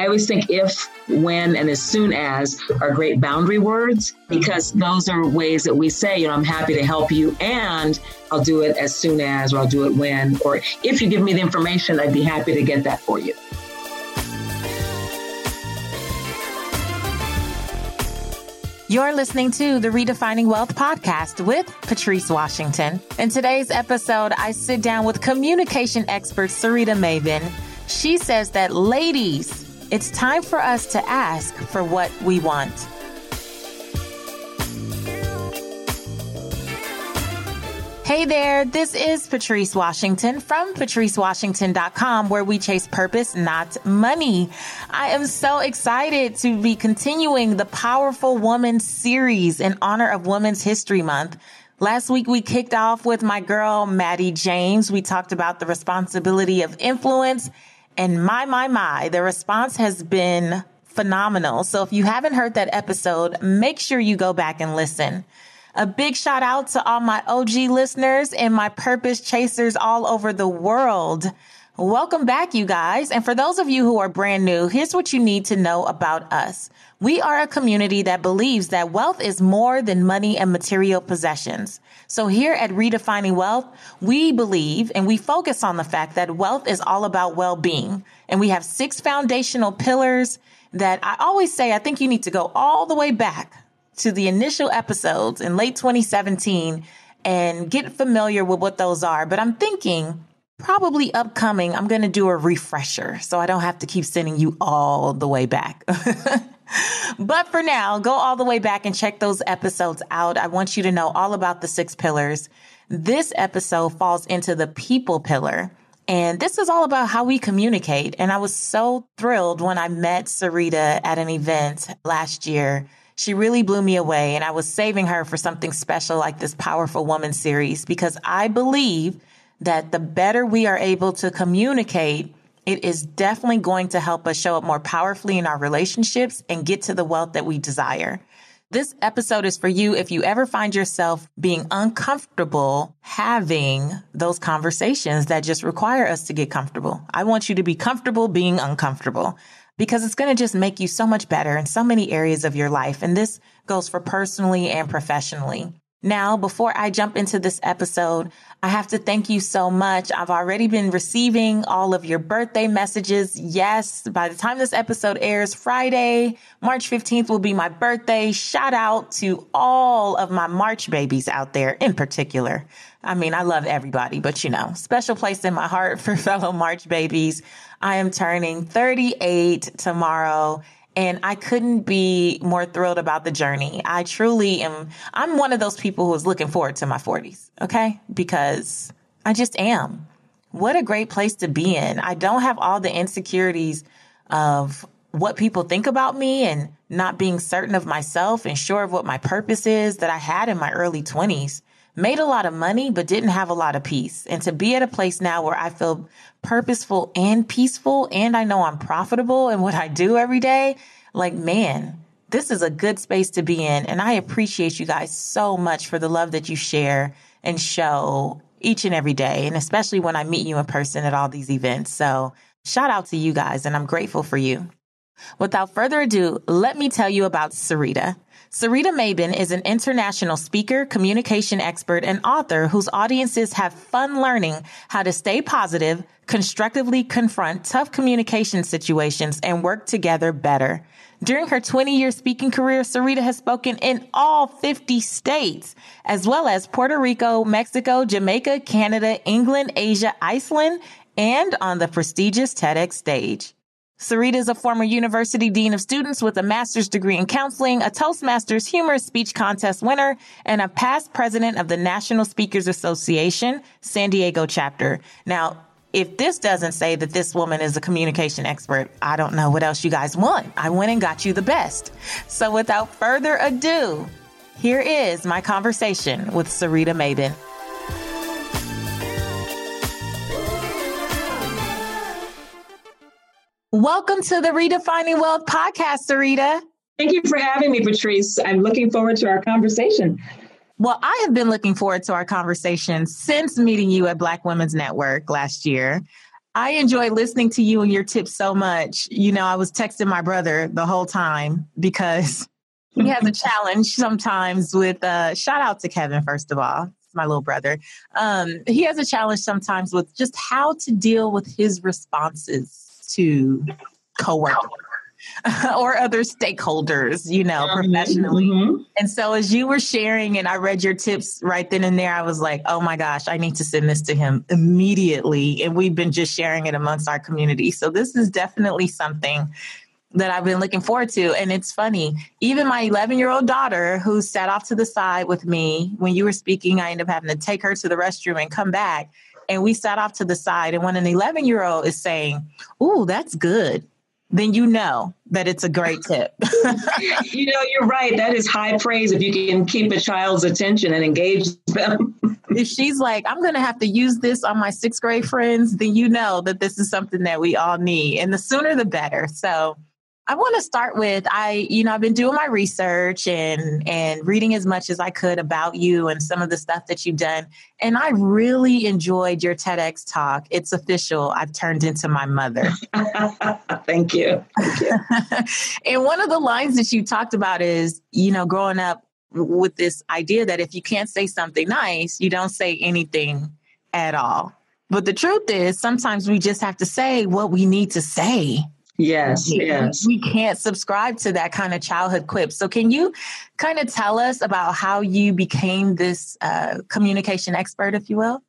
I always think if, when, and as soon as are great boundary words because those are ways that we say, you know, I'm happy to help you and I'll do it as soon as, or I'll do it when, or if you give me the information, I'd be happy to get that for you. You're listening to the Redefining Wealth podcast with Patrice Washington. In today's episode, I sit down with communication expert Sarita Maybin. She says that ladies, it's time for us to ask for what we want. Hey there, this is Patrice Washington from patricewashington.com where we chase purpose, not money. I am so excited to be continuing the Powerful Woman series in honor of Women's History Month. Last week we kicked off with my girl, Maddie James. We talked about the responsibility of influence and my, my, my, the response has been phenomenal. So if you haven't heard that episode, make sure you go back and listen. A big shout out to all my OG listeners and my purpose chasers all over the world. Welcome back, you guys. And for those of you who are brand new, here's what you need to know about us. We are a community that believes that wealth is more than money and material possessions. So here at Redefining Wealth, we believe and we focus on the fact that wealth is all about well-being. And we have six foundational pillars that I always say, I think you need to go all the way back to the initial episodes in late 2017 and get familiar with what those are. But I'm thinking probably upcoming, I'm going to do a refresher so I don't have to keep sending you all the way back. but for now, go all the way back and check those episodes out. I want you to know all about the six pillars. This episode falls into the people pillar. And this is all about how we communicate. And I was so thrilled when I met Sarita at an event last year. She really blew me away. And I was saving her for something special like this Powerful Woman series because I believe that the better we are able to communicate, it is definitely going to help us show up more powerfully in our relationships and get to the wealth that we desire. This episode is for you if you ever find yourself being uncomfortable having those conversations that just require us to get comfortable. I want you to be comfortable being uncomfortable because it's going to just make you so much better in so many areas of your life. And this goes for personally and professionally. Now, before I jump into this episode, I have to thank you so much. I've already been receiving all of your birthday messages. Yes, by the time this episode airs Friday, March 15th will be my birthday. Shout out to all of my March babies out there in particular. I mean, I love everybody, but you know, special place in my heart for fellow March babies. I am turning 38 tomorrow and I couldn't be more thrilled about the journey. I truly am. I'm one of those people who is looking forward to my 40s. Okay. Because I just am. What a great place to be in. I don't have all the insecurities of what people think about me and not being certain of myself and sure of what my purpose is that I had in my early 20s made a lot of money, but didn't have a lot of peace. And to be at a place now where I feel purposeful and peaceful, and I know I'm profitable in what I do every day, like, man, this is a good space to be in. And I appreciate you guys so much for the love that you share and show each and every day. And especially when I meet you in person at all these events. So shout out to you guys and I'm grateful for you. Without further ado, let me tell you about Sarita. Sarita Maybin is an international speaker, communication expert, and author whose audiences have fun learning how to stay positive, constructively confront tough communication situations, and work together better. During her 20 year speaking career, Sarita has spoken in all 50 states, as well as Puerto Rico, Mexico, Jamaica, Canada, England, Asia, Iceland, and on the prestigious TEDx stage. Sarita is a former university dean of students with a master's degree in counseling, a Toastmasters humorous speech contest winner, and a past president of the National Speakers Association, San Diego chapter. Now, if this doesn't say that this woman is a communication expert, I don't know what else you guys want. I went and got you the best. So without further ado, here is my conversation with Sarita Maybin. Welcome to the Redefining Wealth podcast, Sarita. Thank you for having me, Patrice. I'm looking forward to our conversation. Well, I have been looking forward to our conversation since meeting you at Black Women's Network last year. I enjoy listening to you and your tips so much. You know, I was texting my brother the whole time because he has a challenge sometimes with uh shout out to Kevin first of all. My little brother. Um, he has a challenge sometimes with just how to deal with his responses to coworkers or other stakeholders, you know, mm-hmm, professionally. Mm-hmm. And so as you were sharing and I read your tips right then and there, I was like, oh my gosh, I need to send this to him immediately. And we've been just sharing it amongst our community. So this is definitely something that I've been looking forward to. And it's funny, even my 11 year old daughter who sat off to the side with me when you were speaking, I ended up having to take her to the restroom and come back. And we sat off to the side. And when an 11 year old is saying, Ooh, that's good then you know that it's a great tip. you know, you're right. That is high praise if you can keep a child's attention and engage them. if she's like, I'm going to have to use this on my sixth grade friends, then you know that this is something that we all need. And the sooner the better. So I want to start with I, you know, I've been doing my research and and reading as much as I could about you and some of the stuff that you've done. And I really enjoyed your TEDx talk. It's official. I've turned into my mother. Thank you. Thank you. and one of the lines that you talked about is, you know, growing up with this idea that if you can't say something nice, you don't say anything at all. But the truth is, sometimes we just have to say what we need to say Yes, yes. We can't subscribe to that kind of childhood quip. So, can you kind of tell us about how you became this uh, communication expert, if you will?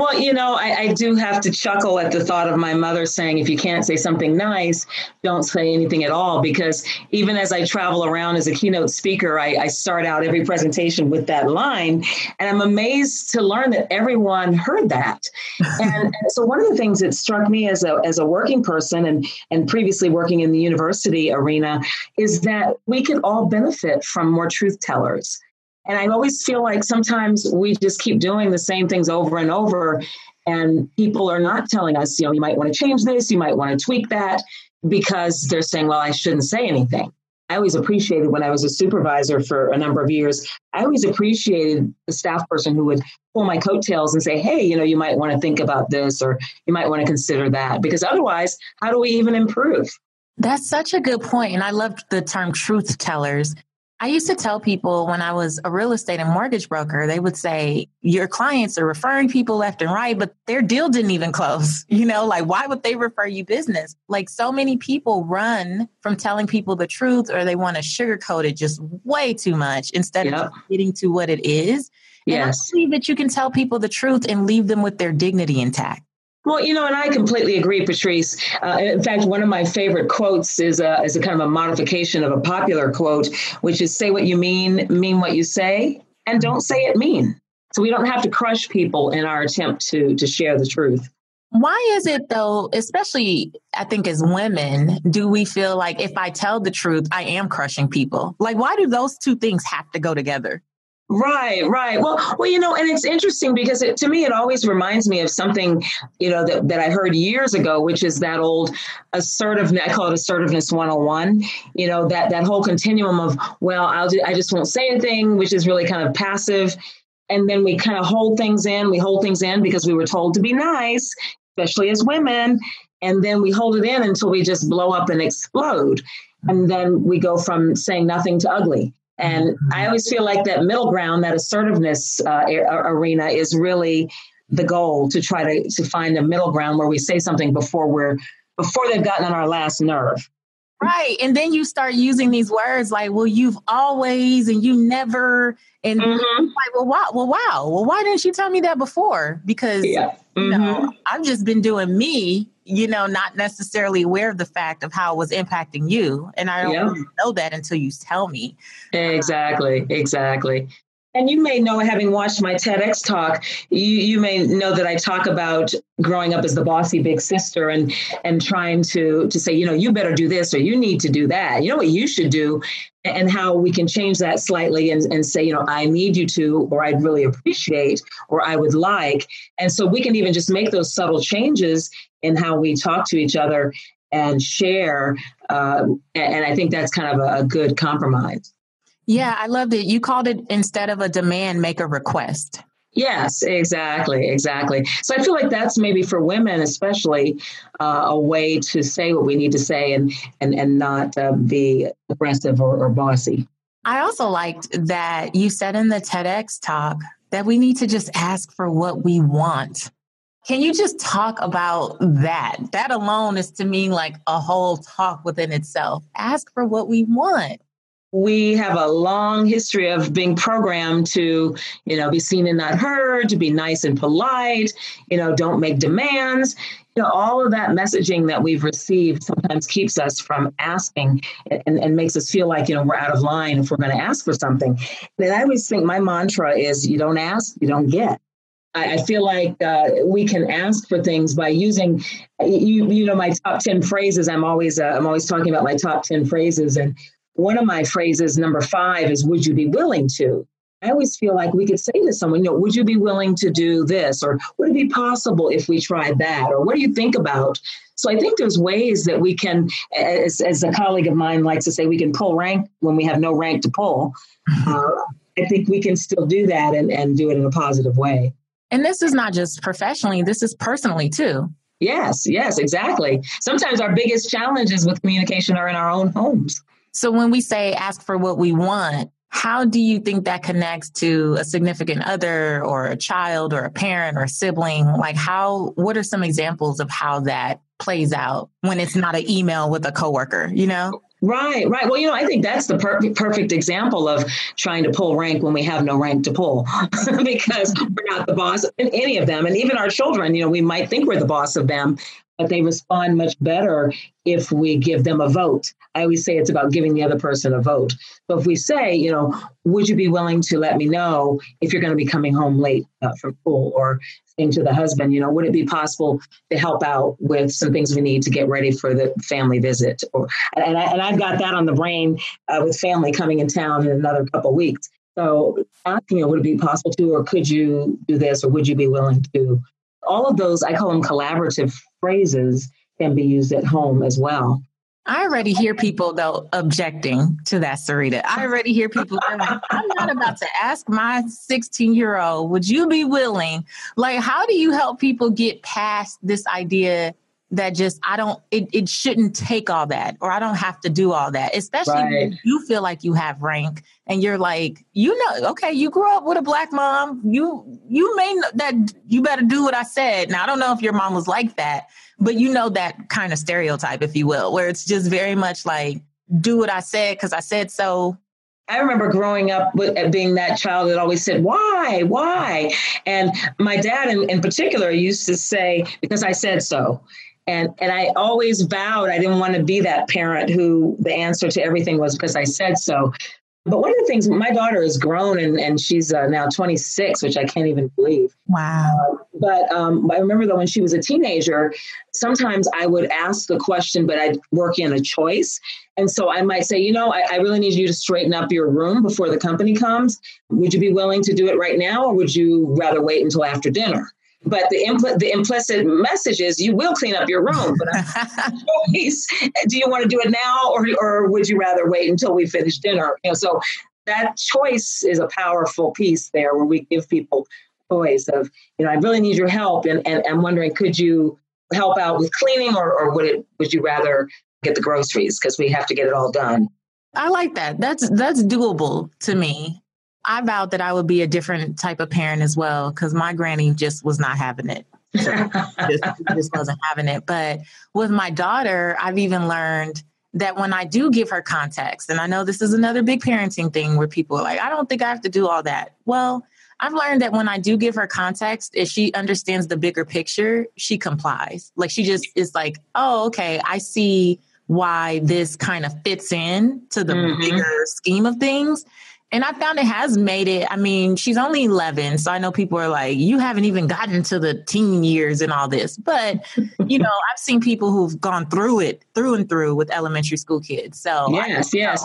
Well, you know, I, I, do have to chuckle at the thought of my mother saying, if you can't say something nice, don't say anything at all. Because even as I travel around as a keynote speaker, I, I start out every presentation with that line. And I'm amazed to learn that everyone heard that. and, so, one of the things that struck me as a, as a working person and, and previously working in the university arena is that we could all benefit from more truth tellers and I always feel like sometimes we just keep doing the same things over and over. And people are not telling us, you know, you might want to change this, you might want to tweak that, because they're saying, well, I shouldn't say anything. I always appreciated when I was a supervisor for a number of years, I always appreciated the staff person who would pull my coattails and say, hey, you know, you might want to think about this or you might want to consider that. Because otherwise, how do we even improve? That's such a good point. And I loved the term truth tellers I used to tell people when I was a real estate and mortgage broker, they would say, Your clients are referring people left and right, but their deal didn't even close. You know, like, why would they refer you business? Like, so many people run from telling people the truth or they want to sugarcoat it just way too much instead yep. of getting to what it is. Yes. And I believe that you can tell people the truth and leave them with their dignity intact. Well, you know, and I completely agree, Patrice. Uh, in fact, one of my favorite quotes is a, is a kind of a modification of a popular quote, which is say what you mean, mean what you say, and don't say it mean. So we don't have to crush people in our attempt to, to share the truth. Why is it though, especially I think as women, do we feel like if I tell the truth, I am crushing people? Like, why do those two things have to go together? Right, right. Well, well, you know, and it's interesting because it, to me, it always reminds me of something, you know, that, that I heard years ago, which is that old assertiveness. I call it assertiveness 101. You know, that that whole continuum of, well, I'll do, I just won't say anything, which is really kind of passive, and then we kind of hold things in. We hold things in because we were told to be nice, especially as women, and then we hold it in until we just blow up and explode, and then we go from saying nothing to ugly and I always feel like that middle ground, that assertiveness uh, arena is really the goal to try to, to find a middle ground where we say something before we're before they've gotten on our last nerve. Right. And then you start using these words like, well, you've always and you never. And mm-hmm. like, well, wow, well, wow. Well, why didn't you tell me that before? Because yeah. mm-hmm. you know, mm-hmm. I've just been doing me, you know, not necessarily aware of the fact of how it was impacting you. And I don't yeah. really know that until you tell me. Exactly. Exactly. And you may know, having watched my TEDx talk, you, you may know that I talk about growing up as the bossy big sister and and trying to to say, you know, you better do this or you need to do that. You know what you should do, and how we can change that slightly and, and say, you know, I need you to, or I'd really appreciate, or I would like. And so we can even just make those subtle changes in how we talk to each other and share. Uh, and I think that's kind of a, a good compromise. Yeah, I loved it. You called it instead of a demand, make a request. Yes, exactly, exactly. So I feel like that's maybe for women, especially, uh, a way to say what we need to say and and and not uh, be aggressive or, or bossy. I also liked that you said in the TEDx talk that we need to just ask for what we want. Can you just talk about that? That alone is to me like a whole talk within itself. Ask for what we want we have a long history of being programmed to, you know, be seen and not heard, to be nice and polite, you know, don't make demands. You know, all of that messaging that we've received sometimes keeps us from asking and, and makes us feel like, you know, we're out of line if we're going to ask for something. And I always think my mantra is you don't ask, you don't get. I, feel like uh, we can ask for things by using, you, you know, my top ten phrases. I'm always, uh, I'm always talking about my top ten phrases, and one of my phrases, number five, is would you be willing to? I always feel like we could say to someone, you know, would you be willing to do this? Or would it be possible if we tried that? Or what do you think about? So I think there's ways that we can, as, as a colleague of mine likes to say, we can pull rank when we have no rank to pull. Uh, I think we can still do that and, and do it in a positive way. And this is not just professionally, this is personally too. Yes, yes, exactly. Sometimes our biggest challenges with communication are in our own homes. So when we say ask for what we want, how do you think that connects to a significant other or a child or a parent or a sibling? Like how what are some examples of how that plays out when it's not an email with a coworker, you know? Right, right. Well, you know, I think that's the per- perfect example of trying to pull rank when we have no rank to pull because we're not the boss in any of them. And even our children, you know, we might think we're the boss of them, but they respond much better if we give them a vote. I always say it's about giving the other person a vote. But if we say, you know, would you be willing to let me know if you're going to be coming home late uh, from school or saying to the husband, you know, would it be possible to help out with some things we need to get ready for the family visit? Or and, I, and I've got that on the brain uh, with family coming in town in another couple weeks. So asking, you know, would it be possible to, or could you do this, or would you be willing to? All of those, I call them collaborative phrases can be used at home as well. I already hear people though objecting to that, Sarita. I already hear people I'm not about to ask my 16 year old, would you be willing? Like, how do you help people get past this idea that just I don't it, it shouldn't take all that or I don't have to do all that, especially right. when you feel like you have rank and you're like, you know, okay, you grew up with a black mom. You you may know that you better do what I said. Now I don't know if your mom was like that, but you know that kind of stereotype, if you will, where it's just very much like, do what I said because I said so. I remember growing up with, uh, being that child that always said, Why? Why? And my dad, in, in particular, used to say, Because I said so. And, and I always vowed I didn't want to be that parent who the answer to everything was because I said so. But one of the things, my daughter is grown and, and she's uh, now 26, which I can't even believe. Wow. Uh, but um, I remember that when she was a teenager, sometimes I would ask the question, but I'd work in a choice. And so I might say, you know, I, I really need you to straighten up your room before the company comes. Would you be willing to do it right now, or would you rather wait until after dinner? But the impl- the implicit message is you will clean up your room. But do you want to do it now, or or would you rather wait until we finish dinner? You know, so that choice is a powerful piece there, where we give people choice of you know I really need your help, and and I'm wondering could you help out with cleaning, or or would it would you rather get the groceries because we have to get it all done? I like that. That's that's doable to me. I vowed that I would be a different type of parent as well because my granny just was not having it. just, just wasn't having it. But with my daughter, I've even learned that when I do give her context, and I know this is another big parenting thing where people are like, I don't think I have to do all that. Well, I've learned that when I do give her context, if she understands the bigger picture, she complies. Like she just is like, oh, okay, I see why this kind of fits in to the mm-hmm. bigger scheme of things and I found it has made it. I mean, she's only 11, so I know people are like, you haven't even gotten to the teen years and all this. But, you know, I've seen people who've gone through it through and through with elementary school kids. So, yes, yes.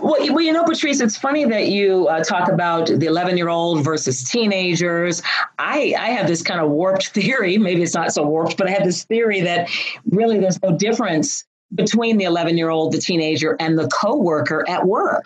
Well, well, you know, Patrice, it's funny that you uh, talk about the 11 year old versus teenagers. I, I have this kind of warped theory. Maybe it's not so warped, but I have this theory that really there's no difference between the 11 year old, the teenager, and the coworker at work.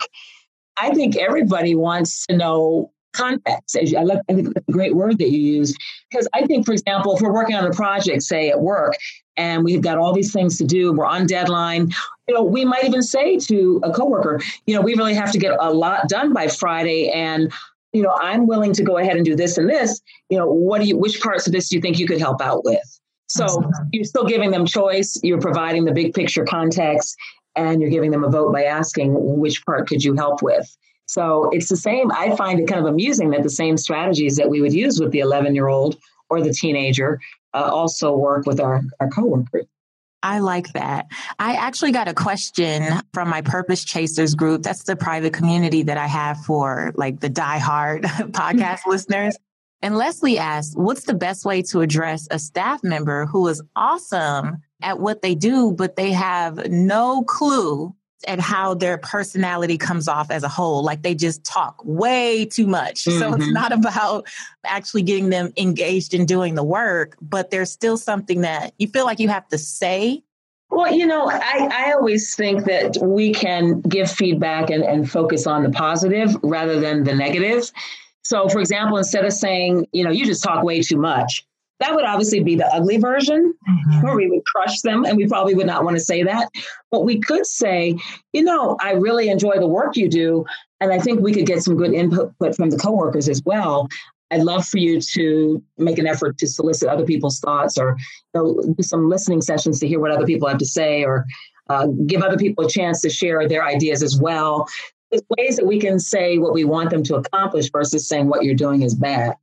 I think everybody wants to know context. I love I think that's a great word that you use because I think, for example, if we're working on a project, say at work, and we've got all these things to do, we're on deadline. You know, we might even say to a coworker, you know, we really have to get a lot done by Friday, and you know, I'm willing to go ahead and do this and this. You know, what do you? Which parts of this do you think you could help out with? So you're still giving them choice. You're providing the big picture context, and you're giving them a vote by asking which part could you help with. So it's the same. I find it kind of amusing that the same strategies that we would use with the 11 year old or the teenager uh, also work with our, our coworkers. I like that. I actually got a question from my Purpose Chasers group. That's the private community that I have for like the die-hard podcast listeners. And Leslie asked, what's the best way to address a staff member who is awesome at what they do, but they have no clue at how their personality comes off as a whole. Like they just talk way too much. Mm-hmm. So it's mm-hmm. not about actually getting them engaged in doing the work, but there's still something that you feel like you have to say. Well, you know, I, I always think that we can give feedback and, and focus on the positive rather than the negative. So, for example, instead of saying, you know, you just talk way too much, that would obviously be the ugly version mm-hmm. where we would crush them, and we probably would not want to say that. But we could say, you know, I really enjoy the work you do, and I think we could get some good input from the coworkers as well. I'd love for you to make an effort to solicit other people's thoughts or you know, do some listening sessions to hear what other people have to say or uh, give other people a chance to share their ideas as well. There's ways that we can say what we want them to accomplish versus saying what you're doing is bad.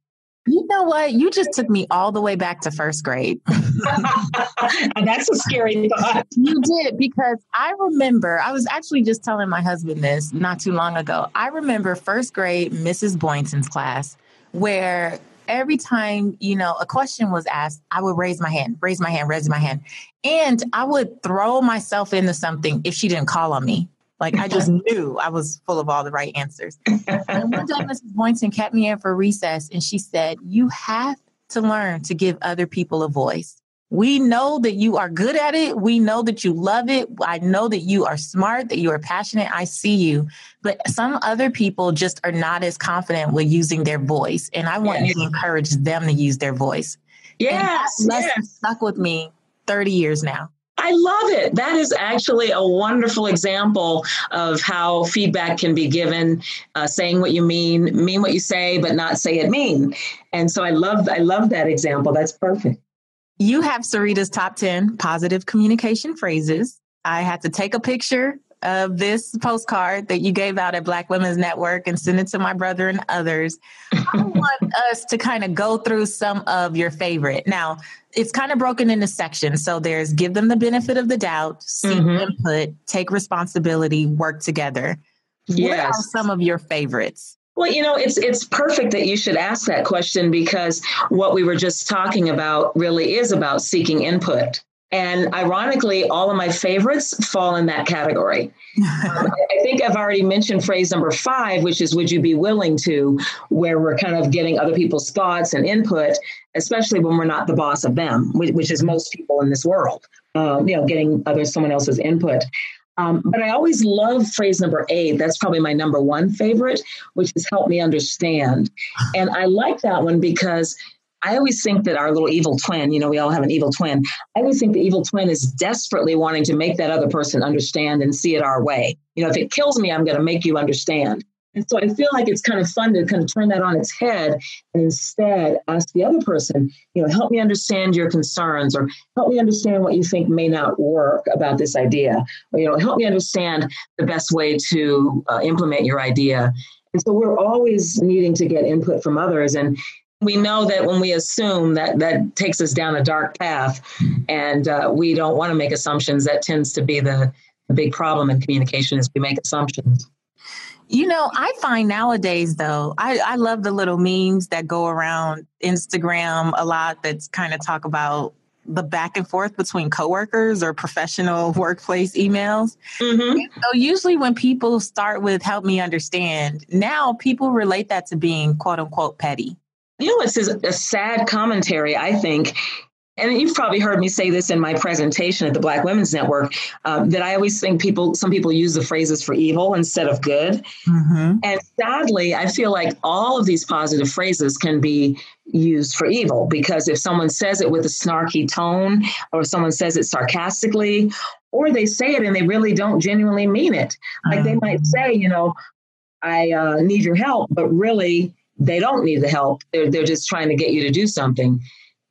You know what? You just took me all the way back to first grade. That's a scary thought. You did because I remember, I was actually just telling my husband this not too long ago. I remember first grade Mrs. Boynton's class where every time, you know, a question was asked, I would raise my hand, raise my hand, raise my hand. And I would throw myself into something if she didn't call on me. Like I just knew I was full of all the right answers. and one day Mrs. Boynton kept me in for recess and she said, You have to learn to give other people a voice. We know that you are good at it. We know that you love it. I know that you are smart, that you are passionate. I see you. But some other people just are not as confident with using their voice. And I want yes. you to encourage them to use their voice. Yes. And that yes. stuck with me 30 years now. I love it. That is actually a wonderful example of how feedback can be given, uh, saying what you mean, mean what you say, but not say it mean. And so I love, I love that example. That's perfect. You have Sarita's top 10 positive communication phrases. I had to take a picture of this postcard that you gave out at Black Women's Network and send it to my brother and others. I want us to kind of go through some of your favorite. Now, it's kind of broken into sections. So there's give them the benefit of the doubt, seek mm-hmm. input, take responsibility, work together. Yes. What are some of your favorites? Well, you know, it's it's perfect that you should ask that question because what we were just talking about really is about seeking input. And ironically, all of my favorites fall in that category. um, I think I've already mentioned phrase number five, which is would you be willing to, where we're kind of getting other people's thoughts and input, especially when we're not the boss of them, which, which is most people in this world, um, you know, getting other someone else's input. Um, but I always love phrase number eight. That's probably my number one favorite, which is help me understand. And I like that one because I always think that our little evil twin, you know, we all have an evil twin. I always think the evil twin is desperately wanting to make that other person understand and see it our way. You know, if it kills me, I'm going to make you understand. And so I feel like it's kind of fun to kind of turn that on its head and instead ask the other person, you know, help me understand your concerns or help me understand what you think may not work about this idea or, you know, help me understand the best way to uh, implement your idea. And so we're always needing to get input from others. And we know that when we assume that that takes us down a dark path and uh, we don't want to make assumptions that tends to be the, the big problem in communication is we make assumptions you know i find nowadays though I, I love the little memes that go around instagram a lot that's kind of talk about the back and forth between coworkers or professional workplace emails. Mm-hmm. So usually when people start with help me understand, now people relate that to being quote unquote petty you know, it's a sad commentary, I think. and you've probably heard me say this in my presentation at the Black Women's Network, um, that I always think people, some people use the phrases for evil instead of good. Mm-hmm. And sadly, I feel like all of these positive phrases can be used for evil because if someone says it with a snarky tone, or someone says it sarcastically, or they say it and they really don't genuinely mean it, like they might say, you know, I uh, need your help, but really they don't need the help. They're, they're just trying to get you to do something.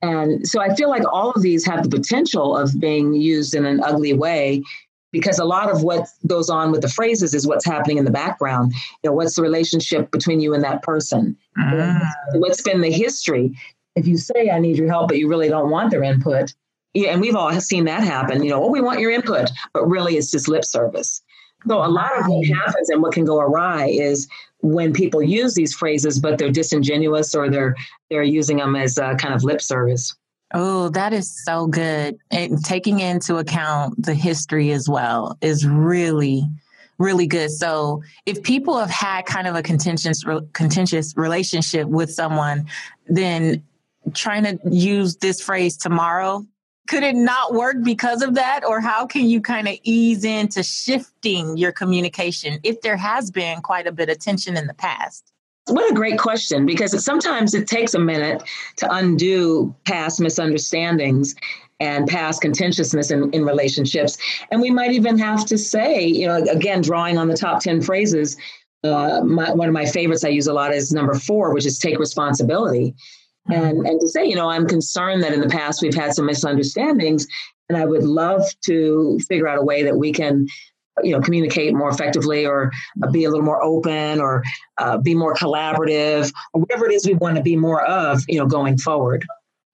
And so I feel like all of these have the potential of being used in an ugly way because a lot of what goes on with the phrases is what's happening in the background. You know, what's the relationship between you and that person? Mm. What's been the history? If you say, I need your help, but you really don't want their input, yeah, and we've all seen that happen, you know, oh, we want your input, but really it's just lip service. So a lot of what happens and what can go awry is when people use these phrases, but they're disingenuous or they're they're using them as a kind of lip service. Oh, that is so good. And taking into account the history as well is really, really good. So if people have had kind of a contentious, contentious relationship with someone, then trying to use this phrase tomorrow could it not work because of that? Or how can you kind of ease into shifting your communication if there has been quite a bit of tension in the past? What a great question because sometimes it takes a minute to undo past misunderstandings and past contentiousness in, in relationships. And we might even have to say you know again drawing on the top 10 phrases uh, my, one of my favorites i use a lot is number four which is take responsibility and and to say you know i'm concerned that in the past we've had some misunderstandings and i would love to figure out a way that we can you know communicate more effectively or uh, be a little more open or uh, be more collaborative or whatever it is we want to be more of you know going forward.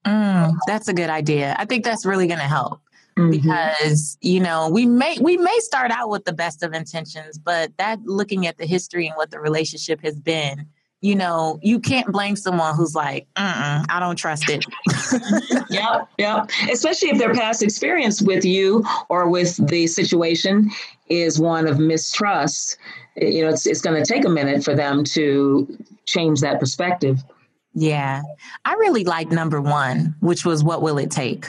Mm, that's a good idea. I think that's really going to help mm-hmm. because you know we may we may start out with the best of intentions but that looking at the history and what the relationship has been you know, you can't blame someone who's like, I don't trust it. yeah, yeah. Especially if their past experience with you or with the situation is one of mistrust. Eh, you know, it's it's going to take a minute for them to change that perspective. Yeah. I really like number one, which was what will it take?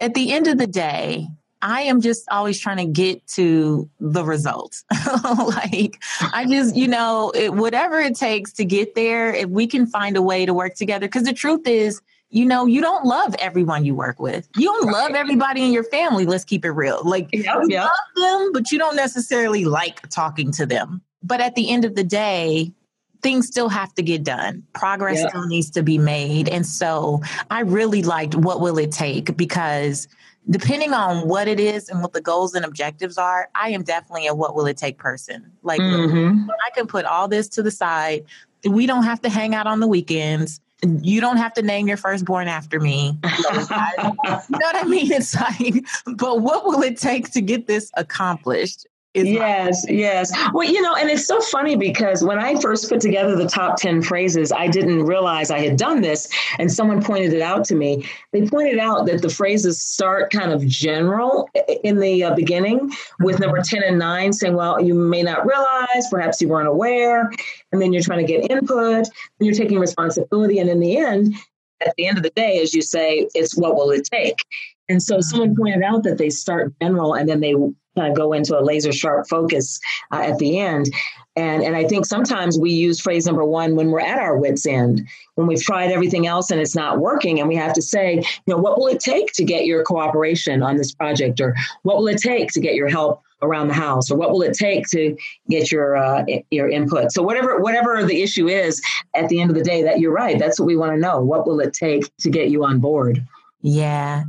At the end of the day, I am just always trying to get to the results. like, I just, you know, it, whatever it takes to get there, if we can find a way to work together. Because the truth is, you know, you don't love everyone you work with. You don't love everybody in your family. Let's keep it real. Like, yep, you yep. love them, but you don't necessarily like talking to them. But at the end of the day, things still have to get done. Progress yep. still needs to be made. And so I really liked What Will It Take because depending on what it is and what the goals and objectives are, I am definitely a what will it take person. Like mm-hmm. I can put all this to the side. We don't have to hang out on the weekends. You don't have to name your firstborn after me. you know what I mean? It's like, but what will it take to get this accomplished? Yes, yes. Well, you know, and it's so funny because when I first put together the top 10 phrases, I didn't realize I had done this. And someone pointed it out to me. They pointed out that the phrases start kind of general in the uh, beginning with number 10 and 9 saying, well, you may not realize, perhaps you weren't aware. And then you're trying to get input, and you're taking responsibility. And in the end, at the end of the day, as you say, it's what will it take? And so someone pointed out that they start general and then they kind of go into a laser sharp focus uh, at the end. And, and I think sometimes we use phrase number one when we're at our wits' end, when we've tried everything else and it's not working, and we have to say, you know, what will it take to get your cooperation on this project, or what will it take to get your help around the house, or what will it take to get your uh, your input? So whatever whatever the issue is, at the end of the day, that you're right. That's what we want to know. What will it take to get you on board? Yeah.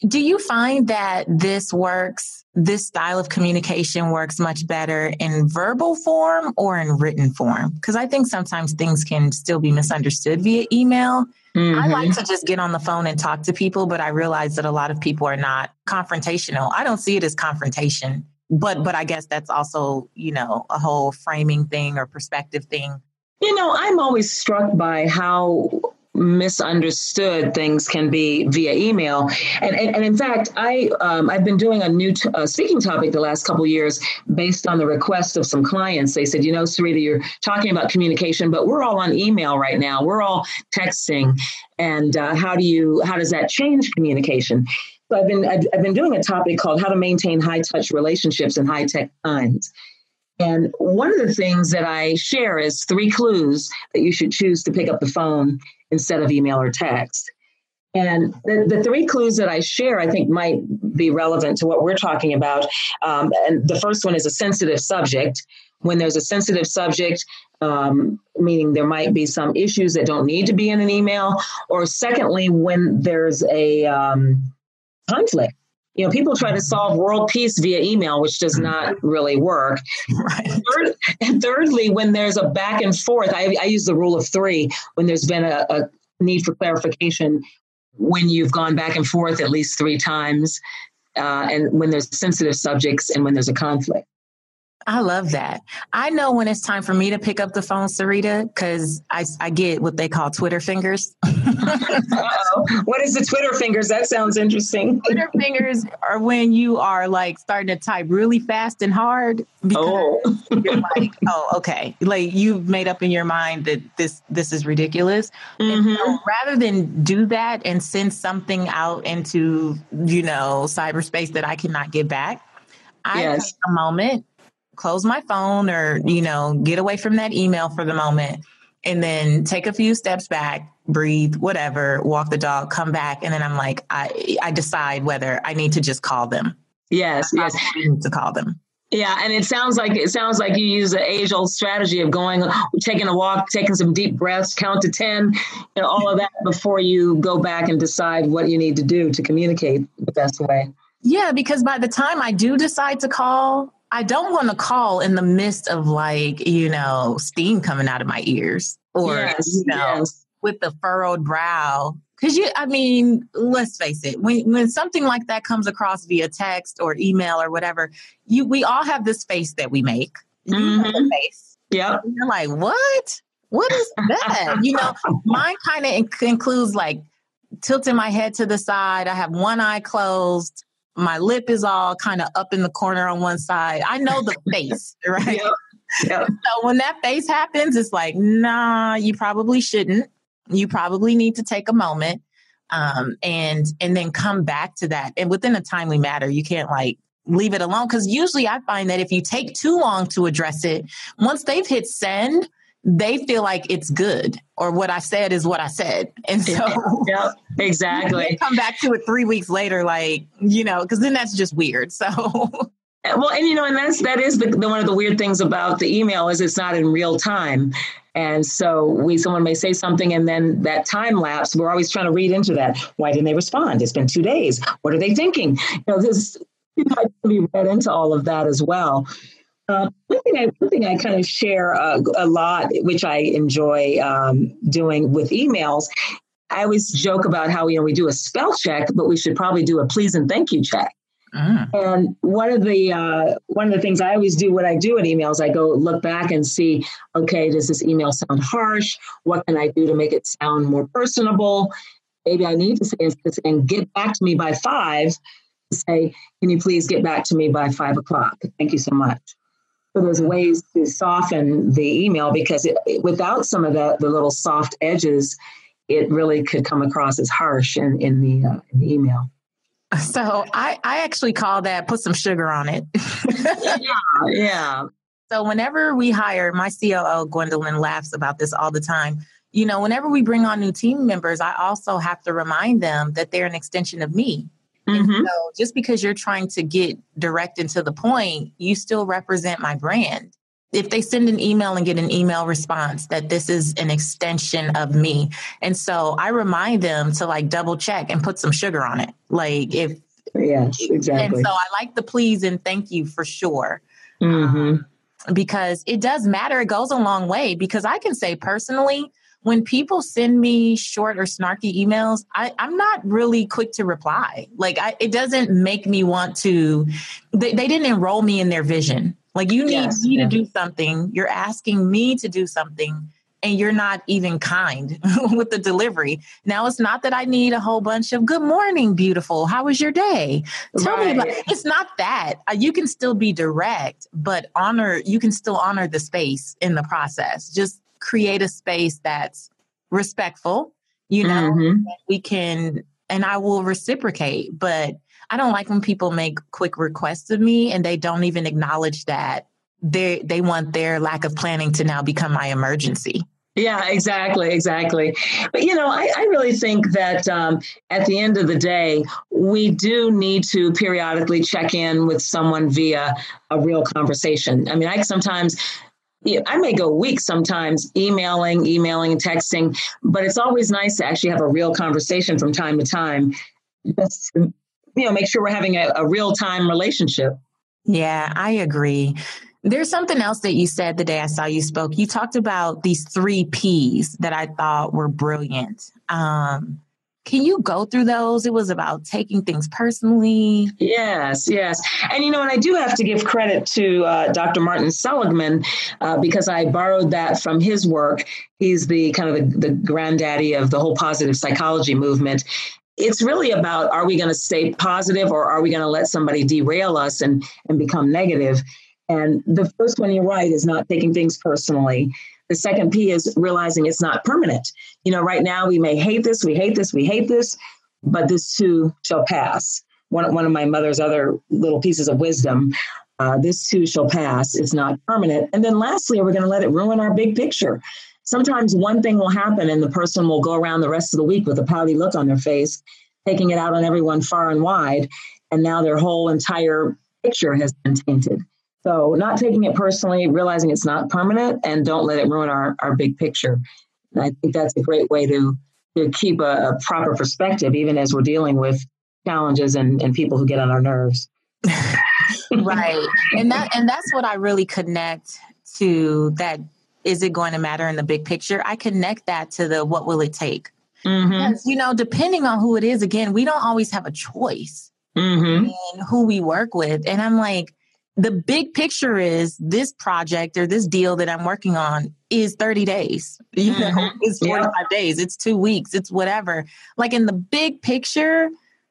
Do you find that this works, this style of communication works much better in verbal form or in written form? Because I think sometimes things can still be misunderstood via email. Mm-hmm. I like to just get on the phone and talk to people, but I realize that a lot of people are not confrontational. I don't see it as confrontation, but but I guess that's also, you know, a whole framing thing or perspective thing. You know, I'm always struck by how misunderstood things can be via email. And, and, and in fact, I, um, I've been doing a new t- uh, speaking topic the last couple years based on the request of some clients. They said, you know, Sarita, you're talking about communication, but we're all on email right now. We're all texting. and uh, how do you how does that change communication? So I've been I've, I've been doing a topic called how to maintain high touch relationships in high tech times. And one of the things that I share is three clues that you should choose to pick up the phone instead of email or text. And the, the three clues that I share, I think, might be relevant to what we're talking about. Um, and the first one is a sensitive subject. When there's a sensitive subject, um, meaning there might be some issues that don't need to be in an email, or secondly, when there's a um, conflict. You know, people try to solve world peace via email, which does not really work. Right. Third, and thirdly, when there's a back and forth, I, I use the rule of three. When there's been a, a need for clarification, when you've gone back and forth at least three times, uh, and when there's sensitive subjects and when there's a conflict. I love that. I know when it's time for me to pick up the phone, Sarita, because I, I get what they call Twitter fingers. what is the Twitter fingers? That sounds interesting. Twitter fingers are when you are like starting to type really fast and hard. oh. you're like, oh, okay. Like you've made up in your mind that this this is ridiculous. Mm-hmm. So rather than do that and send something out into, you know, cyberspace that I cannot get back, I yes. take a moment close my phone or, you know, get away from that email for the moment and then take a few steps back, breathe, whatever, walk the dog, come back. And then I'm like, I, I decide whether I need to just call them. Yes, yes. to call them. Yeah, and it sounds like it sounds like you use the age old strategy of going, taking a walk, taking some deep breaths, count to ten, you know, all of that before you go back and decide what you need to do to communicate the best way. Yeah, because by the time I do decide to call, I don't want to call in the midst of like, you know, steam coming out of my ears or, yes, you know, yes. with the furrowed brow. Cause you, I mean, let's face it, when, when something like that comes across via text or email or whatever, you, we all have this face that we make. Mm-hmm. face. Yeah. You're like, what? What is that? you know, mine kind of inc- includes like tilting my head to the side. I have one eye closed my lip is all kind of up in the corner on one side. I know the face, right? Yep. Yep. So when that face happens, it's like, nah, you probably shouldn't. You probably need to take a moment um, and and then come back to that. And within a timely matter, you can't like leave it alone because usually I find that if you take too long to address it, once they've hit send, they feel like it's good or what I said is what I said. And so yeah, exactly. come back to it three weeks later, like, you know, because then that's just weird. So well, and you know, and that's that is the, the, one of the weird things about the email is it's not in real time. And so we someone may say something and then that time lapse, we're always trying to read into that. Why didn't they respond? It's been two days. What are they thinking? You know, this you know, can be read into all of that as well. Uh, one thing I one thing I kind of share uh, a lot, which I enjoy um, doing with emails. I always joke about how you know we do a spell check, but we should probably do a please and thank you check. Mm. And one of the uh, one of the things I always do when I do an email is I go look back and see, okay, does this email sound harsh? What can I do to make it sound more personable? Maybe I need to say and get back to me by five. Say, can you please get back to me by five o'clock? Thank you so much. So there's ways to soften the email because it, without some of the, the little soft edges, it really could come across as harsh in, in, the, uh, in the email. So I, I actually call that put some sugar on it. yeah, yeah. So whenever we hire, my COO Gwendolyn laughs about this all the time. You know, whenever we bring on new team members, I also have to remind them that they're an extension of me. Mm-hmm. so just because you're trying to get direct into the point, you still represent my brand. If they send an email and get an email response that this is an extension of me. And so I remind them to like double check and put some sugar on it. Like if Yes, exactly. And so I like the please and thank you for sure. Mm-hmm. Um, because it does matter. It goes a long way because I can say personally, when people send me short or snarky emails, I, am not really quick to reply. Like, I, it doesn't make me want to, they, they, didn't enroll me in their vision. Like, you need yes, me yeah. to do something. You're asking me to do something, and you're not even kind with the delivery. Now, it's not that I need a whole bunch of good morning, beautiful. How was your day? Tell right. me about it's not that. Uh, you can still be direct, but honor, you can still honor the space in the process. Just create a space that's respectful You know, mm-hmm. we can, and I will reciprocate, but I don't like when people make quick requests of me and they don't even acknowledge that they they want their lack of planning to now become my emergency. Yeah, exactly, exactly. But you know, I, I really think that um, at the end of the day, we do need to periodically check in with someone via a real conversation. I mean, I sometimes I may go weeks sometimes emailing, emailing, texting, but it's always nice to actually have a real conversation from time to time. Just you know, make sure we're having a, a real time relationship. Yeah, I agree. There's something else that you said the day I saw you spoke. You talked about these three P's that I thought were brilliant. Um, can you go through those? It was about taking things personally. Yes, yes. And you know, and I do have to give credit to uh, Dr. Martin Seligman uh, because I borrowed that from his work. He's the kind of the, the granddaddy of the whole positive psychology movement it's really about are we going to stay positive or are we going to let somebody derail us and and become negative? and the first one, you're right, is not taking things personally. The second P is realizing it's not permanent. You know, right now we may hate this, we hate this, we hate this, but this too shall pass. One, one of my mother's other little pieces of wisdom uh, this too shall pass. It's not permanent. And then lastly, are we going to let it ruin our big picture? Sometimes one thing will happen and the person will go around the rest of the week with a pouty look on their face, taking it out on everyone far and wide. And now their whole entire picture has been tainted. So, not taking it personally, realizing it's not permanent, and don't let it ruin our, our big picture. And I think that's a great way to, to keep a, a proper perspective, even as we're dealing with challenges and, and people who get on our nerves. right. And that and that's what I really connect to that is it going to matter in the big picture? I connect that to the what will it take? Mm-hmm. Because, you know, depending on who it is, again, we don't always have a choice mm-hmm. in who we work with. And I'm like, the big picture is this project or this deal that I'm working on is 30 days. You know, mm-hmm. it's 45 yeah. days, it's two weeks, it's whatever. Like in the big picture,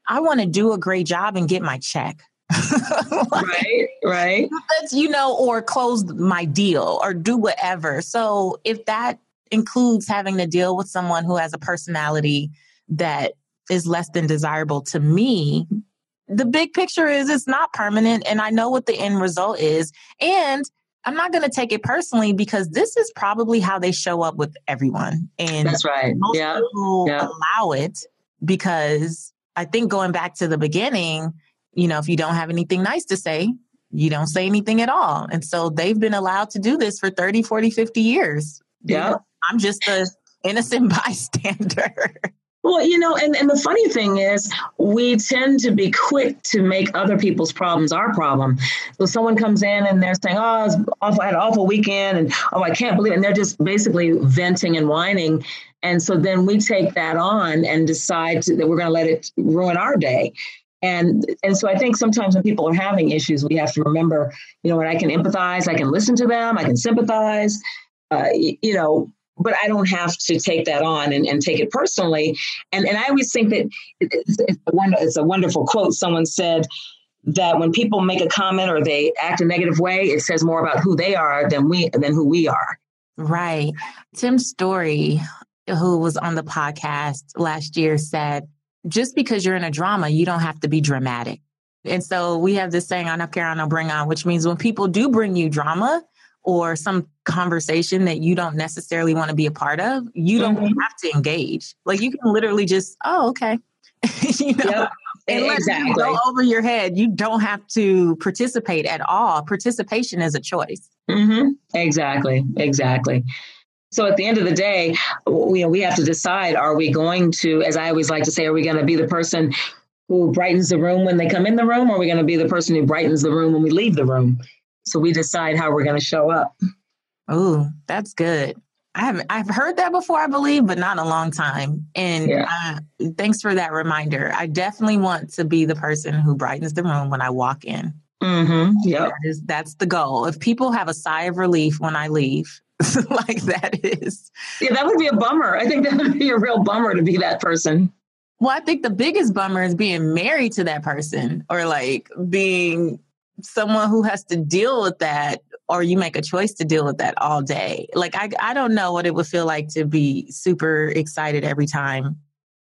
I want to do a great job and get my check. like, right, right. That's, you know, or close my deal or do whatever. So if that includes having to deal with someone who has a personality that is less than desirable to me, the big picture is it's not permanent and I know what the end result is. And I'm not going to take it personally because this is probably how they show up with everyone. And that's right. Most yeah. people yeah. allow it because I think going back to the beginning, you know, if you don't have anything nice to say, you don't say anything at all. And so they've been allowed to do this for 30, 40, 50 years. Yeah. You know, I'm just a innocent bystander. Well, you know, and, and the funny thing is, we tend to be quick to make other people's problems our problem. So someone comes in and they're saying, "Oh, awful, I had an awful weekend," and "Oh, I can't believe," it. and they're just basically venting and whining. And so then we take that on and decide that we're going to let it ruin our day. And and so I think sometimes when people are having issues, we have to remember, you know, when I can empathize, I can listen to them, I can sympathize. Uh, you know, but I don't have to take that on and, and take it personally. And and I always think that it's, it's, a wonderful quote. Someone said that when people make a comment or they act a negative way, it says more about who they are than we than who we are. Right. Tim Storey, who was on the podcast last year, said, just because you're in a drama, you don't have to be dramatic. And so we have this saying, care, I don't bring on, which means when people do bring you drama, or some conversation that you don't necessarily want to be a part of, you don't mm-hmm. have to engage. Like you can literally just, oh, okay. you know, yep. unless exactly. you go over your head, you don't have to participate at all. Participation is a choice. Mm-hmm. Exactly. Exactly. So at the end of the day, we, we have to decide: Are we going to, as I always like to say, are we going to be the person who brightens the room when they come in the room, or are we going to be the person who brightens the room when we leave the room? So we decide how we're going to show up. Oh, that's good. I haven't I've heard that before, I believe, but not in a long time. And yeah. uh, thanks for that reminder. I definitely want to be the person who brightens the room when I walk in. Mm-hmm. Yeah, that is that's the goal. If people have a sigh of relief when I leave, like that is, yeah, that would be a bummer. I think that would be a real bummer to be that person. Well, I think the biggest bummer is being married to that person or like being someone who has to deal with that or you make a choice to deal with that all day. Like I I don't know what it would feel like to be super excited every time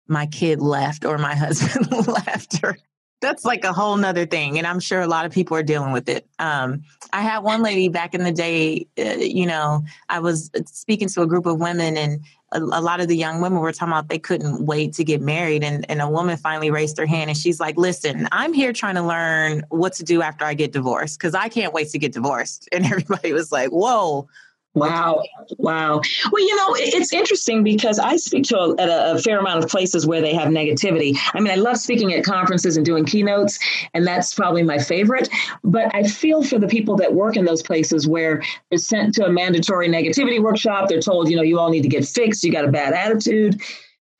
my kid left or my husband left or that's like a whole nother thing and i'm sure a lot of people are dealing with it um, i had one lady back in the day uh, you know i was speaking to a group of women and a, a, lot of the young women were talking about they couldn't wait to get married and, and a woman finally raised her hand and she's like listen i'm here trying to learn what to do after i get divorced because i can't wait to get divorced. And everybody was like whoa Wow. Wow. Well, you know, it's interesting because I speak to a, at a, a, fair amount of places where they have negativity. I mean, I love speaking at conferences and doing keynotes, and that's probably my favorite. But I feel for the people that work in those places where they're sent to a mandatory negativity workshop. They're told, you know, you all need to get fixed. You got a bad attitude.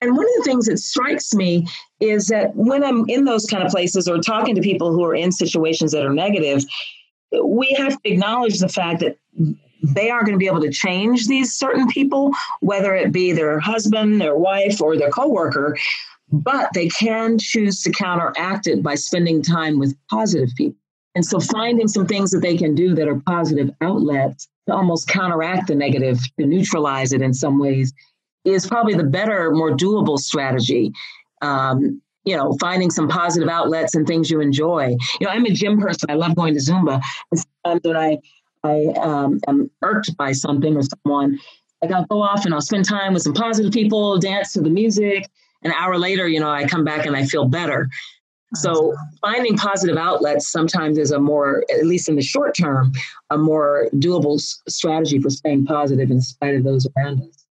And one of the things that strikes me is that when I'm in those kind of places or talking to people who are in situations that are negative, we have to acknowledge the fact that they aren't going to be able to change these certain people, whether it be their husband, their wife, or their coworker, but they can choose to counteract it by spending time with positive people. And so finding some things that they can do that are positive outlets to almost counteract the negative, to neutralize it in some ways, is probably the better, more doable strategy. Um, you know, finding some positive outlets and things you enjoy. You know, I'm a gym person. I love going to Zumba. And sometimes when I I um, am irked by something or someone, like I'll go off and I'll spend time with some positive people, dance to the music. An hour later, you know, I come back and I feel better. So finding positive outlets sometimes is a more, at least in the short term, a more doable strategy for staying positive in spite of those around us.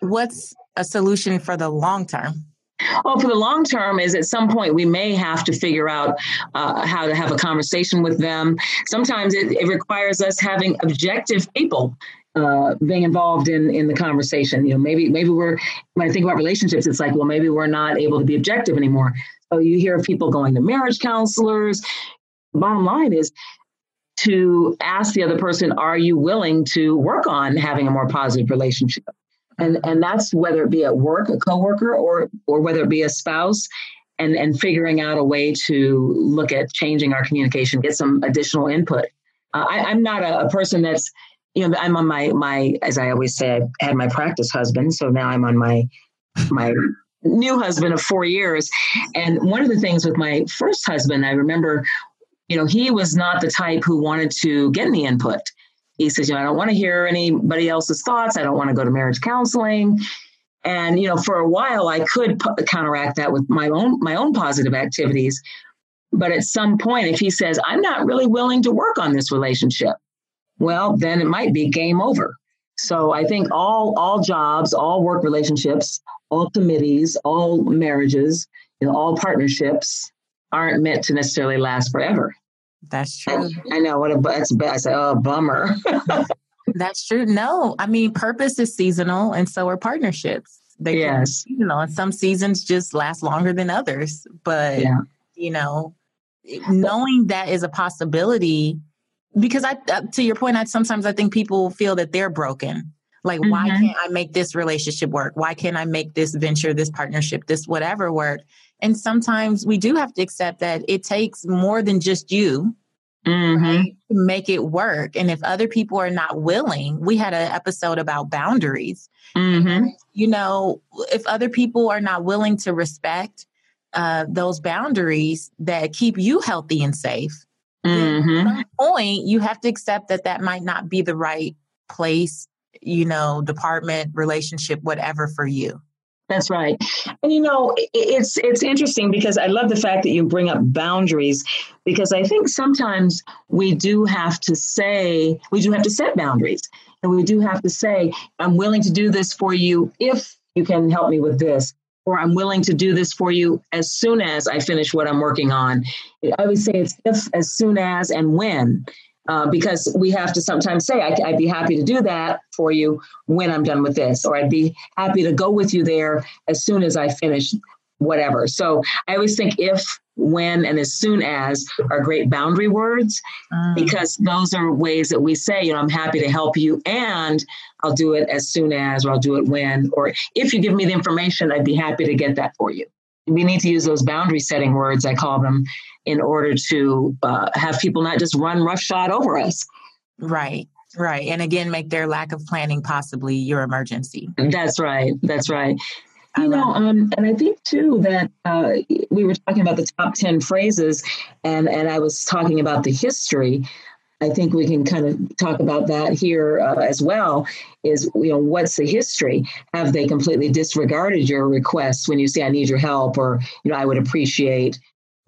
What's a solution for the long term? Well, for the long term, is at some point we may have to figure out uh, how to have a conversation with them. Sometimes it, it requires us having objective people uh, being involved in in the conversation. You know, maybe maybe we're when I think about relationships, it's like, well, maybe we're not able to be objective anymore. So you hear people going to marriage counselors. Bottom line is to ask the other person, are you willing to work on having a more positive relationship? And and that's whether it be at work, a coworker, or or whether it be a spouse, and and figuring out a way to look at changing our communication, get some additional input. Uh, I, am not a, a, person that's you know I'm on my my as I always say I had my practice husband, so now I'm on my my new husband of four years. And one of the things with my first husband, I remember, you know, he was not the type who wanted to get any input he says, you know, I don't want to hear anybody else's thoughts. I don't want to go to marriage counseling. And you know, for a while, I could p- counteract that with my own my own positive activities. But at some point, if he says, "I'm not really willing to work on this relationship," well, then it might be game over. So I think all all jobs, all work relationships, all committees, all marriages, you know, all partnerships aren't meant to necessarily last forever. That's true. I, I know what a that's bad. I oh, bummer. that's true. No, I mean, purpose is seasonal, and so are partnerships. They yes, you know, and some seasons just last longer than others. But yeah. you know, knowing that is a possibility, because I, uh, to your point, I sometimes I think people feel that they're broken. Like, mm-hmm. why can't I make this relationship work? Why can't I make this venture, this partnership, this whatever work? And sometimes we do have to accept that it takes more than just you mm-hmm. right, to make it work. And if other people are not willing, we had an episode about boundaries. Mm-hmm. You know, if other people are not willing to respect uh, those boundaries that keep you healthy and safe, mm-hmm. at some point you have to accept that that might not be the right place, you know, department, relationship, whatever for you. That's right. And you know, it's it's interesting because I love the fact that you bring up boundaries because I think sometimes we do have to say we do have to set boundaries. And we do have to say I'm willing to do this for you if you can help me with this or I'm willing to do this for you as soon as I finish what I'm working on. I would say it's if, as soon as, and when. Uh, because we have to sometimes say, I, would be happy to do that for you when I'm done with this, or I'd be happy to go with you there as soon as I finish whatever. So I always think if, when, and as soon as are great boundary words mm. because those are ways that we say, you know, I'm happy to help you and I'll do it as soon as, or I'll do it when, or if you give me the information, I'd be happy to get that for you. We need to use those boundary setting words, I call them, in order to uh, have people not just run roughshod over us. Right. Right. And again, make their lack of planning possibly your emergency. That's right. That's right. You know, um, and I think too that uh, we were talking about the top 10 phrases, and, and I was talking about the history. I think we can kind of talk about that here uh, as well. Is you know what's the history? Have they completely disregarded your request when you say I need your help, or you know I would appreciate,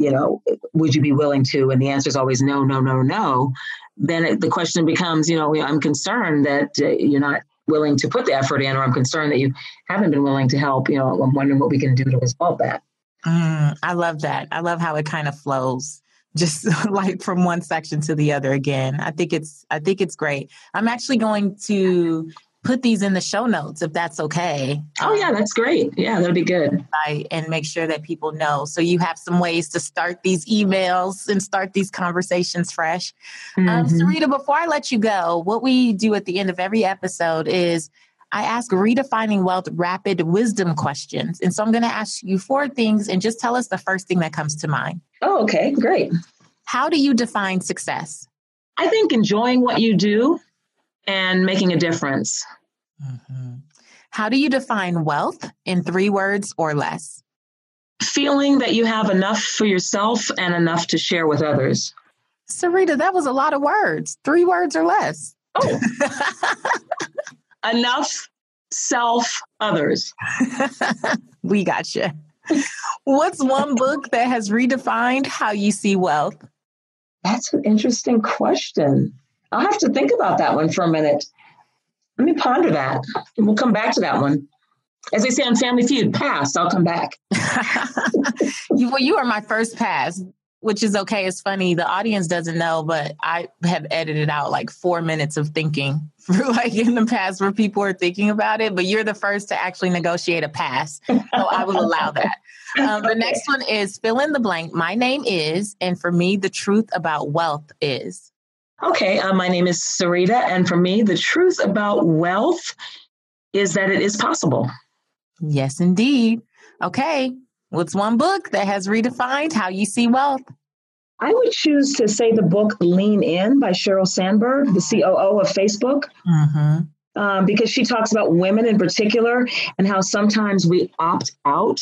you know, would you be willing to? And the answer is always no, no, no, no. Then it, the question becomes, you know, I'm concerned that uh, you're not willing to put the effort in, or I'm concerned that you haven't been willing to help. You know, I'm wondering what we can do to resolve that. Mm, I love that. I love how it kind of flows just like from one section to the other again. I think it's I think it's great. I'm actually going to put these in the show notes if that's okay. Oh yeah, that's great. Yeah, that'll be good. And make sure that people know. So you have some ways to start these emails and start these conversations fresh. Um, mm-hmm. Um, Sarita, before I let you go, what we do at the end of every episode is I ask redefining wealth rapid wisdom questions. And so I'm going to ask you four things and just tell us the first thing that comes to mind. Oh, okay, great. How do you define success? I think enjoying what you do and making a difference. Mm-hmm. How do you define wealth in three words or less? Feeling that you have enough for yourself and enough to share with others. Sarita, that was a lot of words. Three words or less. Oh. enough self others. we got you. What's one book that has redefined how you see wealth? That's an interesting question. I'll have to think about that one for a minute. Let me ponder that. And we'll come back to that one. As they say on Family Feud, pass, I'll come back. you, well, you are my first pass which is okay. It's funny. The audience doesn't know, but I have edited out like four minutes of thinking for like in the past where people are thinking about it. But you're the first to actually negotiate a pass. So I will allow that. Um, the next one is fill in the blank. My name is, and for me, the truth about wealth is. Okay. Uh, my name is Sarita. And for me, the truth about wealth is that it is possible. Yes, indeed. Okay. What's one book that has redefined how you see wealth? I would choose to say the book Lean In by Sheryl Sandberg, the COO of Facebook. Mm-hmm. Um, because she talks about women in particular and how sometimes we opt out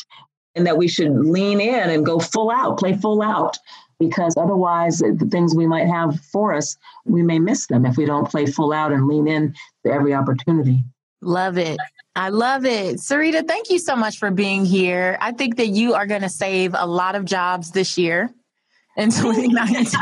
and that we should lean in and go full out, play full out, because otherwise, the things we might have for us, we may miss them if we don't play full out and lean in to every opportunity. Love it. I love it. Sarita, thank you so much for being here. I think that you are going to save a lot of jobs this year in 2019.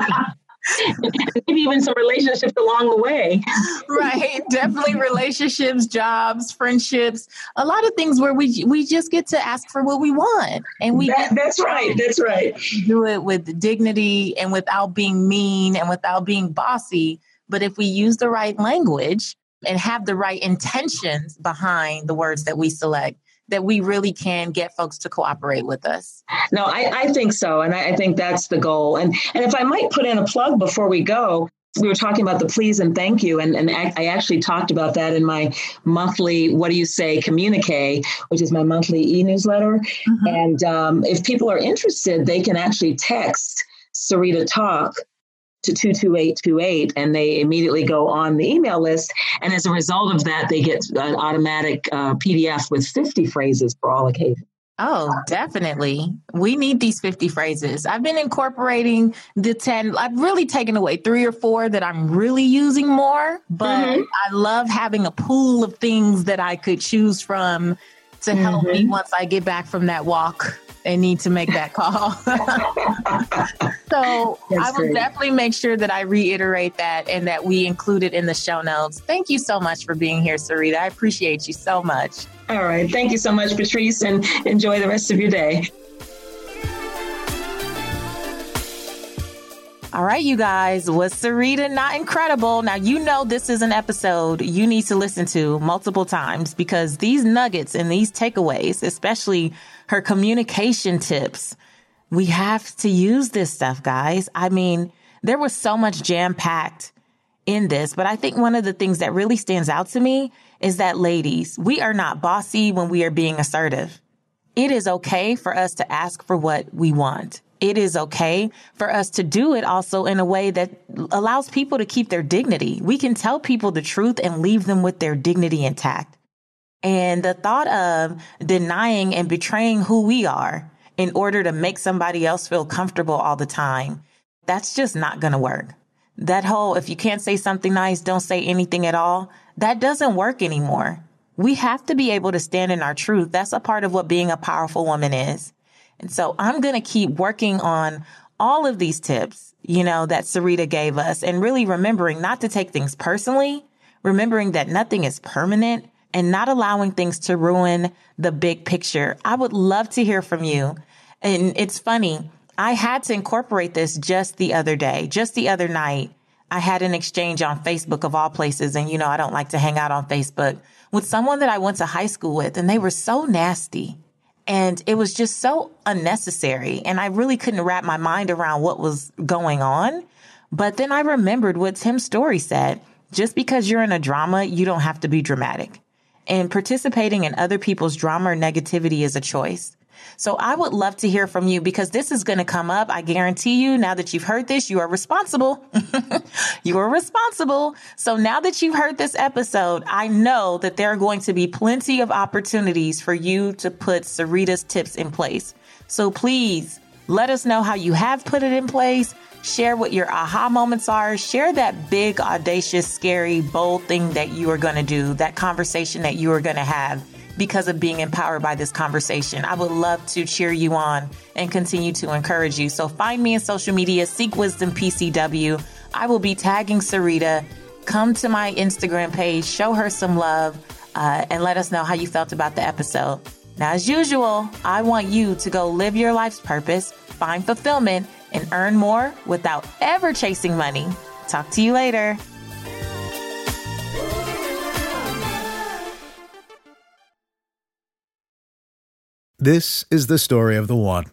Maybe even some relationships along the way. right. Definitely relationships, jobs, friendships, a lot of things where we we just get to ask for what we want. And we that, that's right. That's right. Do it with dignity and without being mean and without being bossy. But if we use the right language, and have the right intentions behind the words that we select that we really can get folks to cooperate with us. No, I, I think so. And I, I, think that's the goal. And and if I might put in a plug before we go, we were talking about the please and thank you. And, and I, actually talked about that in my monthly, what do you say, communique, which is my monthly e newsletter. Mm-hmm. And um, if people are interested, they can actually text Sarita Talk to 22828 and they immediately go on the email list. And as a result of that, they get an automatic uh, PDF with 50 phrases for all occasions. Oh, definitely. We need these 50 phrases. I've been incorporating the 10. I've really taken away three or four that I'm really using more, but mm-hmm. I love having a pool of things that I could choose from to help mm-hmm. me once I get back from that walk and need to make that call. so That's I will great. definitely make sure that I reiterate that and that we include it in the show notes. Thank you so much for being here, Sarita. I appreciate you so much. All right. Thank you so much, Patrice, and enjoy the rest of your day. All right, you guys, was Sarita not incredible? Now, you know, this is an episode you need to listen to multiple times because these nuggets and these takeaways, especially her communication tips, we have to use this stuff, guys. I mean, there was so much jam packed in this, but I think one of the things that really stands out to me is that ladies, we are not bossy when we are being assertive. It is okay for us to ask for what we want. it is okay for us to do it also in a way that allows people to keep their dignity. We can tell people the truth and leave them with their dignity intact. And the thought of denying and betraying who we are in order to make somebody else feel comfortable all the time, that's just not going to work. That whole, if you can't say something nice, don't say anything at all, that doesn't work anymore. We have to be able to stand in our truth. That's a part of what being a powerful woman is. And so I'm going to keep working on all of these tips, you know, that Sarita gave us and really remembering not to take things personally, remembering that nothing is permanent and not allowing things to ruin the big picture. I would love to hear from you. And it's funny. I had to incorporate this just the other day, just the other night. I had an exchange on Facebook of all places. And you know, I don't like to hang out on Facebook with someone that I went to high school with and they were so nasty. And it was just so unnecessary. And I really couldn't wrap my mind around what was going on. But then I remembered what Tim Storey said. Just because you're in a drama, you don't have to be dramatic. And participating in other people's drama or negativity is a choice. So I would love to hear from you because this is going to come up. I guarantee you now that you've heard this, you are responsible. you are responsible. So now that you've heard this episode, I know that there are going to be plenty of opportunities for you to put Sarita's tips in place. So please let us know how you have put it in place. Share what your aha moments are. Share that big, audacious, scary, bold thing that you are going to do, that conversation that you are going to have because of being empowered by this conversation. I would love to cheer you on and continue to encourage you. So find me in social media, Seek Wisdom PCW. I will be tagging Sarita. Come to my Instagram page, show her some love, uh, and let us know how you felt about the episode. Now, as usual, I want you to go live your life's purpose, find fulfillment, and earn more without ever chasing money. Talk to you later. This is the story of the one.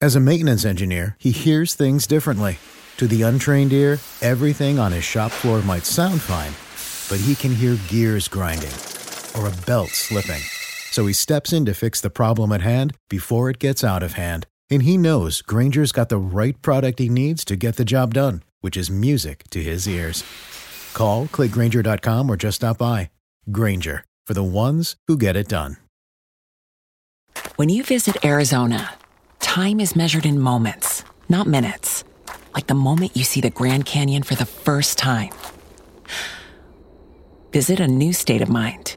As a maintenance engineer, he hears things differently. To the untrained ear, everything on his shop floor might sound fine, but he can hear gears grinding or a belt slipping. So he steps in to fix the problem at hand before it gets out of hand. And he knows Grainger's got the right product he needs to get the job done, which is music to his ears. Call, clickgrainger.com, or just stop by. Granger, for the ones who get it done. When you visit Arizona, time is measured in moments, not minutes. Like the moment you see the Grand Canyon for the first time. Visit a new state of mind.